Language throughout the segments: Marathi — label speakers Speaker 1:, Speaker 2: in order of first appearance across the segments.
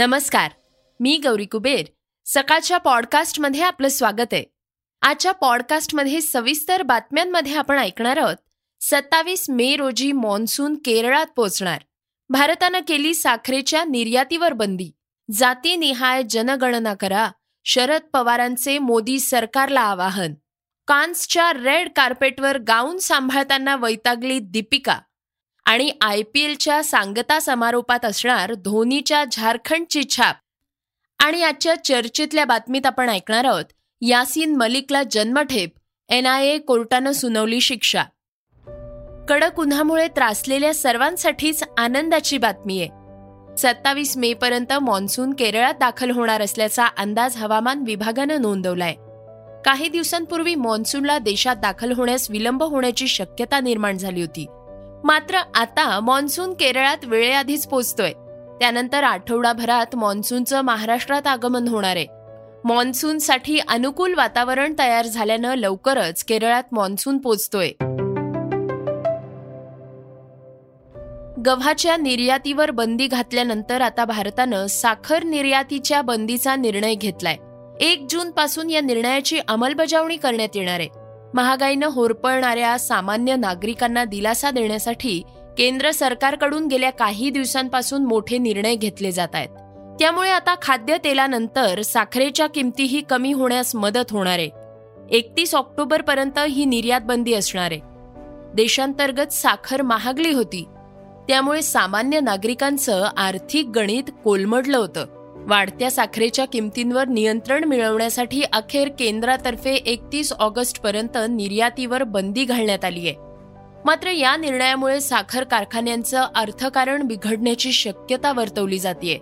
Speaker 1: नमस्कार मी गौरी कुबेर. सकाळच्या पॉडकास्टमध्ये आपलं स्वागत आहे. आजच्या पॉडकास्टमध्ये सविस्तर बातम्यांमध्ये आपण ऐकणार आहोत सत्तावीस मे रोजी मॉन्सून केरळात पोहोचणार. भारतानं केली साखरेच्या निर्यातीवर बंदी. जातीनिहाय जनगणना करा. शरद पवारांचे मोदी सरकारला आवाहन. कान्सच्या रेड कार्पेटवर गाऊन सांभाळताना वैतागली दीपिका. आणि आय पी एलच्या सांगता समारोपात असणार धोनीच्या झारखंडची छाप. आणि आजच्या चर्चेतल्या बातमीत आपण ऐकणार आहोत यासीन मलिकला जन्मठेप एनआयए कोर्टानं सुनावली शिक्षा. कडक उन्हामुळे त्रासलेल्या सर्वांसाठीच आनंदाची बातमी आहे. सत्तावीस मे पर्यंत मान्सून केरळात दाखल होणार असल्याचा अंदाज हवामान विभागानं नोंदवलाय. काही दिवसांपूर्वी मान्सूनला देशात दाखल होण्यास विलंब होण्याची शक्यता निर्माण झाली होती. मात्र आता मान्सून केरळात वेळेआधीच पोचतोय. त्यानंतर आठवडाभरात मान्सूनचं महाराष्ट्रात आगमन होणार आहे. मान्सूनसाठी अनुकूल वातावरण तयार झाल्यानं लवकरच केरळात मान्सून पोचतोय. गव्हाच्या निर्यातीवर बंदी घातल्यानंतर आता भारतानं साखर निर्यातीच्या बंदीचा निर्णय घेतलाय. एक जून पासून या निर्णयाची अंमलबजावणी करण्यात येणार आहे. महागाईनं होरपळणाऱ्या सामान्य नागरिकांना दिलासा देण्यासाठी केंद्र सरकारकडून गेल्या काही दिवसांपासून मोठे निर्णय घेतले जात आहेत. त्यामुळे आता खाद्यतेलानंतर साखरेच्या किमतीही कमी होण्यास मदत होणार आहे. एकतीस ऑक्टोबर पर्यंत ही निर्यात बंदी असणार आहे. देशांतर्गत साखर महागली होती. त्यामुळे सामान्य नागरिकांचं आर्थिक गणित कोलमडलं होतं. वाढत्या साखरेच्या किमतींवर नियंत्रण मिळवण्यासाठी अखेर केंद्रातर्फे एकतीस ऑगस्ट पर्यंत निर्यातीवर बंदी घालण्यात आली आहे. मात्र या निर्णयामुळे साखर कारखान्यांचं अर्थकारण बिघडण्याची शक्यता वर्तवली जाते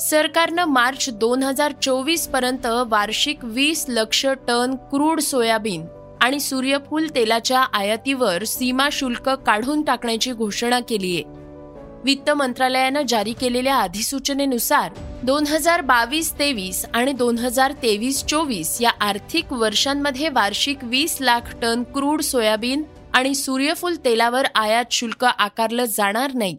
Speaker 1: सरकारनं मार्च दोन हजार चोवीसपर्यंत वार्षिक वीस लक्ष टन क्रूड सोयाबीन आणि सूर्यफूल तेलाच्या आयातीवर सीमा शुल्क काढून टाकण्याची घोषणा केली आहे वित्त मंत्रालयानं जारी केलेल्या अधिसूचनेनुसार दोन हजार बावीस तेवीस आणि दोन हजार तेवीस चोवीस या आर्थिक वर्षांमध्ये वार्षिक वीस लाख टन क्रूड सोयाबीन आणि सूर्यफूल तेलावर आयात शुल्क आकारलं जाणार नाही.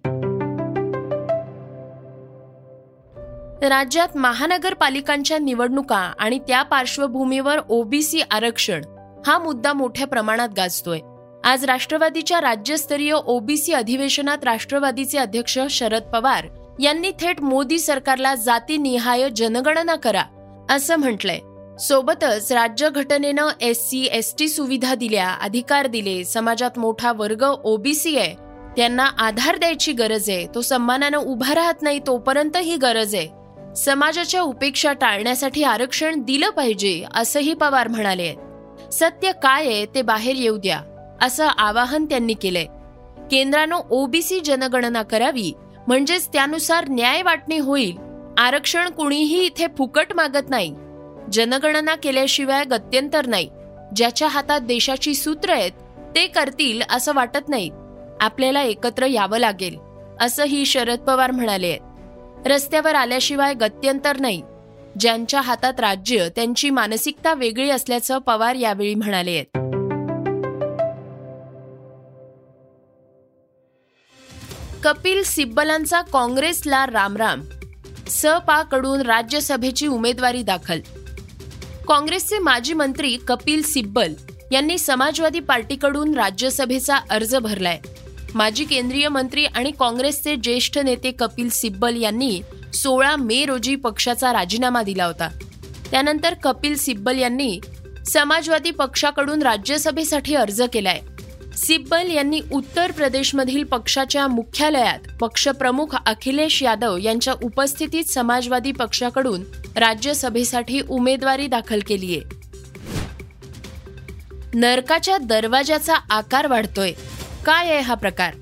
Speaker 1: राज्यात महानगरपालिकांच्या निवडणुका आणि त्या पार्श्वभूमीवर ओबीसी आरक्षण हा मुद्दा मोठ्या प्रमाणात गाजतोय. आज राष्ट्रवादीच्या राज्यस्तरीय ओबीसी अधिवेशनात राष्ट्रवादीचे अध्यक्ष शरद पवार यांनी थेट मोदी सरकारला जातीनिहाय जनगणना करा असं म्हटलंय. सोबतच राज्यघटनेनं एस सी एस टी सुविधा दिल्या अधिकार दिले समाजात मोठा वर्ग ओबीसी आहे. त्यांना आधार द्यायची गरज आहे. तो सन्मानानं उभा राहत नाही तोपर्यंत ही गरज आहे. समाजाच्या उपेक्षा टाळण्यासाठी आरक्षण दिलं पाहिजे असंही पवार म्हणाले. सत्य काय आहे ते बाहेर येऊ द्या असं आवाहन त्यांनी केलंय. केंद्रानं ओबीसी जनगणना करावी म्हणजेच त्यानुसार न्याय वाटणी होईल. आरक्षण कुणीही इथे फुकट मागत नाही. जनगणना केल्याशिवाय गत्यंतर नाही. ज्याच्या हातात देशाची सूत्र आहेत ते करतील असं वाटत नाही. आपल्याला एकत्र यावं लागेल असंही शरद पवार म्हणाले आहेत. रस्त्यावर आल्याशिवाय गत्यंतर नाही. ज्यांच्या हातात राज्य त्यांची मानसिकता वेगळी असल्याचं पवार यावेळी म्हणाले आहेत. कपिल सिब्बलांचा काँग्रेसला रामराम सपाकडून राज्यसभेची उमेदवारी दाखल. काँग्रेसचे माजी मंत्री कपिल सिब्बल यांनी समाजवादी पार्टीकडून राज्यसभेचा अर्ज भरलाय. माजी केंद्रीय मंत्री आणि काँग्रेसचे ज्येष्ठ नेते कपिल सिब्बल यांनी सोळा मे रोजी पक्षाचा राजीनामा दिला होता. त्यानंतर कपिल सिब्बल यांनी समाजवादी पक्षाकडून राज्यसभेसाठी अर्ज केलाय. सिब्बल यांनी उत्तर प्रदेशमधील पक्षाच्या मुख्यालयात पक्षप्रमुख अखिलेश यादव यांच्या उपस्थितीत समाजवादी पक्षाकडून राज्यसभेसाठी उमेदवारी दाखल केली आहे. नरकाच्या दरवाजाचा आकार वाढतोय. काय आहे हा प्रकार?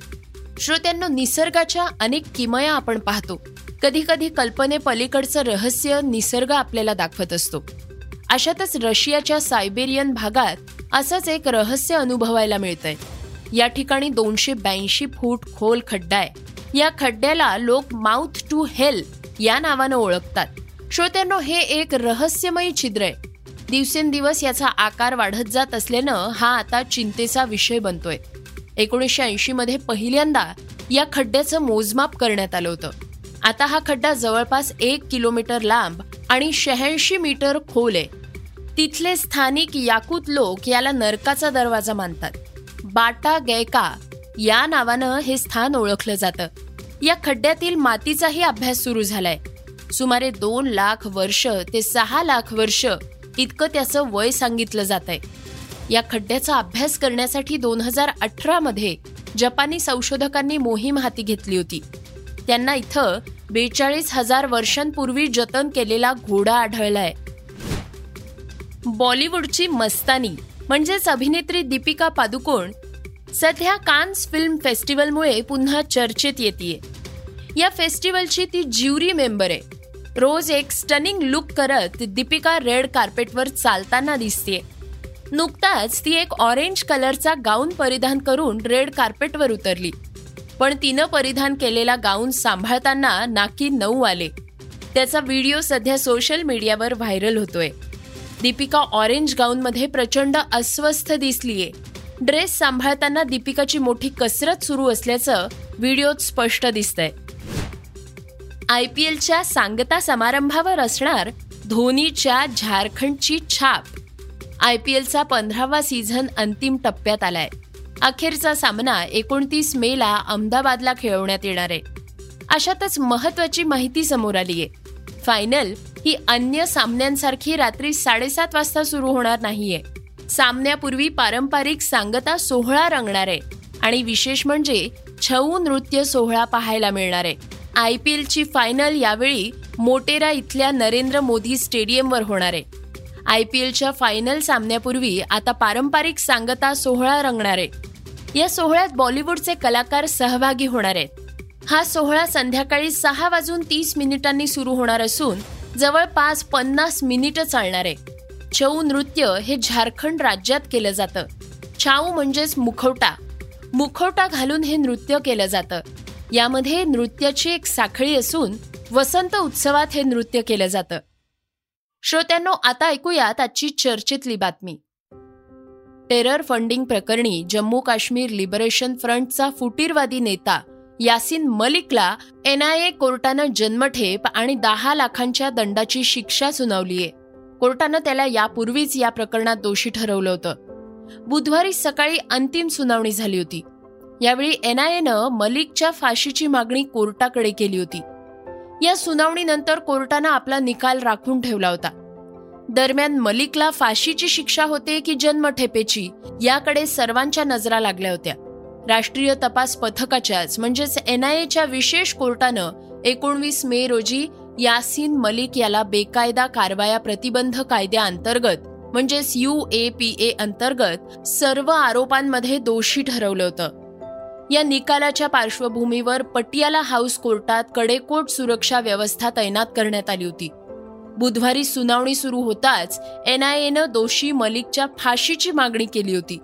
Speaker 1: श्रोत्यांनो निसर्गाच्या अनेक किमया आपण पाहतो. कधी कधी कल्पनेपलीकडचं रहस्य निसर्ग आपल्याला दाखवत असतो. अशातच रशियाच्या सायबेरियन भागात असंच एक रहस्य अनुभवायला मिळतंय. या ठिकाणी दोनशे ब्याऐंशी फूट खोल खड्डा आहे. या खड्ड्याला लोक माउथ टू हेल या नावानं ओळखतात. श्रोत्यांनो हे एक रहस्यमयी छिद्र आहे. दिवसेंदिवस याचा आकार वाढत जात असल्यानं हा आता चिंतेचा विषय बनतोय. एकोणीसशे ऐंशी मध्ये पहिल्यांदा या खड्ड्याचं मोजमाप करण्यात आलं होतं. आता हा खड्डा जवळपास एक किलोमीटर लांब आणि शहाऐंशी मीटर खोल आहे. तिथले स्थानिक याकूत लोक याला नरकाचा दरवाजा मानतात. बाटा गैका या नावानं हे स्थान ओळखलं जातं. या खड्ड्यातील मातीचाही अभ्यास सुरू झालाय. सुमारे दोन लाख वर्ष ते सहा लाख वर्ष इतकं त्याचं वय सांगितलं जात आहे या खड्ड्याचा अभ्यास करण्यासाठी दोन हजार अठरा मध्ये जपानी संशोधकांनी मोहीम हाती घेतली होती. त्यांना इथं बेचाळीस हजार वर्षांपूर्वी जतन केलेला घोडा आढळलाय. बॉलिवूडची मस्तानी म्हणजेच अभिनेत्री दीपिका पादुकोण सध्या कान्स फिल्म फेस्टिवलमुळे पुन्हा चर्चेत येते या फेस्टिवलची ती ज्युरी मेंबर आहे. रोज एक स्टनिंग लुक करत दीपिका रेड कार्पेटवर चालताना दिसते नुकताच ती एक ऑरेंज कलरचा गाऊन परिधान करून रेड कार्पेटवर उतरली. पण तिनं परिधान केलेला गाऊन सांभाळताना नाकी नऊ आले. त्याचा व्हिडिओ सध्या सोशल मीडियावर व्हायरल होतोय. दीपिका ऑरेंज गाऊनमध्ये प्रचंड अस्वस्थ दिसलीये. ड्रेस सांभाळताना दीपिकाची मोठी कसरत सुरू असल्याचं व्हिडिओत स्पष्ट दिसतंय. आय पी एलच्या सांगता समारंभावर असणार धोनीच्या झारखंडची छाप. आय पी एलचा पंधरावा सीझन अंतिम टप्प्यात आलाय. अखेरचा सामना एकोणतीस मेला अहमदाबादला खेळवण्यात येणार आहे. अशातच महत्वाची माहिती समोर आलीय. फायनल ही अन्य सामन्यांसारखी रात्री साडेसात वाजता सुरू होणार नाहीये. सामन्यापूर्वी पारंपरिक सांगता सोहळा रंगणार आहे आणि विशेष म्हणजे छऊ नृत्य सोहळा पाहायला मिळणार. आहे आय पी एलची फायनल यावेळी मोटेरा इथल्या नरेंद्र मोदी स्टेडियमवर होणार. आहे आय पी एलच्या फायनल सामन्यापूर्वी आता पारंपरिक सांगता सोहळा रंगणार. आहे या सोहळ्यात बॉलिवूडचे कलाकार सहभागी होणार. आहेत हा सोहळा संध्याकाळी सहा वाजून तीस मिनिटांनी सुरू होणार असून जवळपास पन्नास मिनिटं चालणार आहे. छऊ नृत्य हे झारखंड राज्यात केलं जातं. छाऊ म्हणजेच मुखवटा. मुखवटा घालून हे नृत्य केलं जातं. यामध्ये नृत्याची एक साखळी असून वसंत उत्सवात हे नृत्य केलं जातं. श्रोत्यांनो आता ऐकूयात आजची चर्चेतली बातमी. टेरर फंडिंग प्रकरणी जम्मू काश्मीर लिबरेशन फ्रंटचा फुटीरवादी नेता यासिन मलिकला एनआयए कोर्टानं जन्मठेप आणि दहा लाखांच्या दंडाची शिक्षा सुनावलीय. कोर्टानं त्याला यापूर्वीच या प्रकरणात दोषी ठरवलं होतं. बुधवारी सकाळी अंतिम सुनावणी झाली होती. यावेळी एनआयएनं मलिकच्या फाशीची मागणी कोर्टाकडे केली होती. या सुनावणीनंतर कोर्टानं आपला निकाल राखून ठेवला होता. दरम्यान मलिकला फाशीची शिक्षा होते की जन्मठेपेची याकडे सर्वांच्या नजरा लागल्या होत्या. राष्ट्रीय तपास पथकाच्याच म्हणजेच एनआयएच्या विशेष कोर्टानं एकोणवीस मे रोजी यासिन मलिक याला बेकायदा कारवाया प्रतिबंध कायद्याअंतर्गत म्हणजेच यू ए पी ए अंतर्गत सर्व आरोपांमध्ये दोषी ठरवलं होतं. या निकालाच्या पार्श्वभूमीवर पटियाला हाऊस कोर्टात कडेकोट सुरक्षा व्यवस्था तैनात करण्यात आली होती. बुधवारी सुनावणी सुरू होताच एनआयएनं दोषी मलिकच्या फाशीची मागणी केली होती.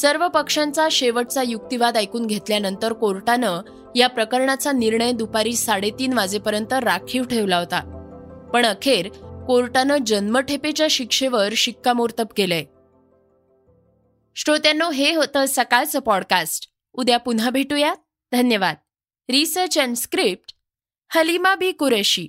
Speaker 1: सर्व पक्षांचा शेवटचा युक्तिवाद ऐकून घेतल्यानंतर कोर्टानं या प्रकरणाचा निर्णय दुपारी साडेतीन वाजेपर्यंत राखीव ठेवला होता. पण अखेर कोर्टानं जन्मठेपेच्या शिक्षेवर शिक्कामोर्तब केलंय. श्रोत्यांनो हे होतं सकाळचं पॉडकास्ट उद्या पुन्हा भेटूयात. धन्यवाद. Research and script Halima Bi Qureshi.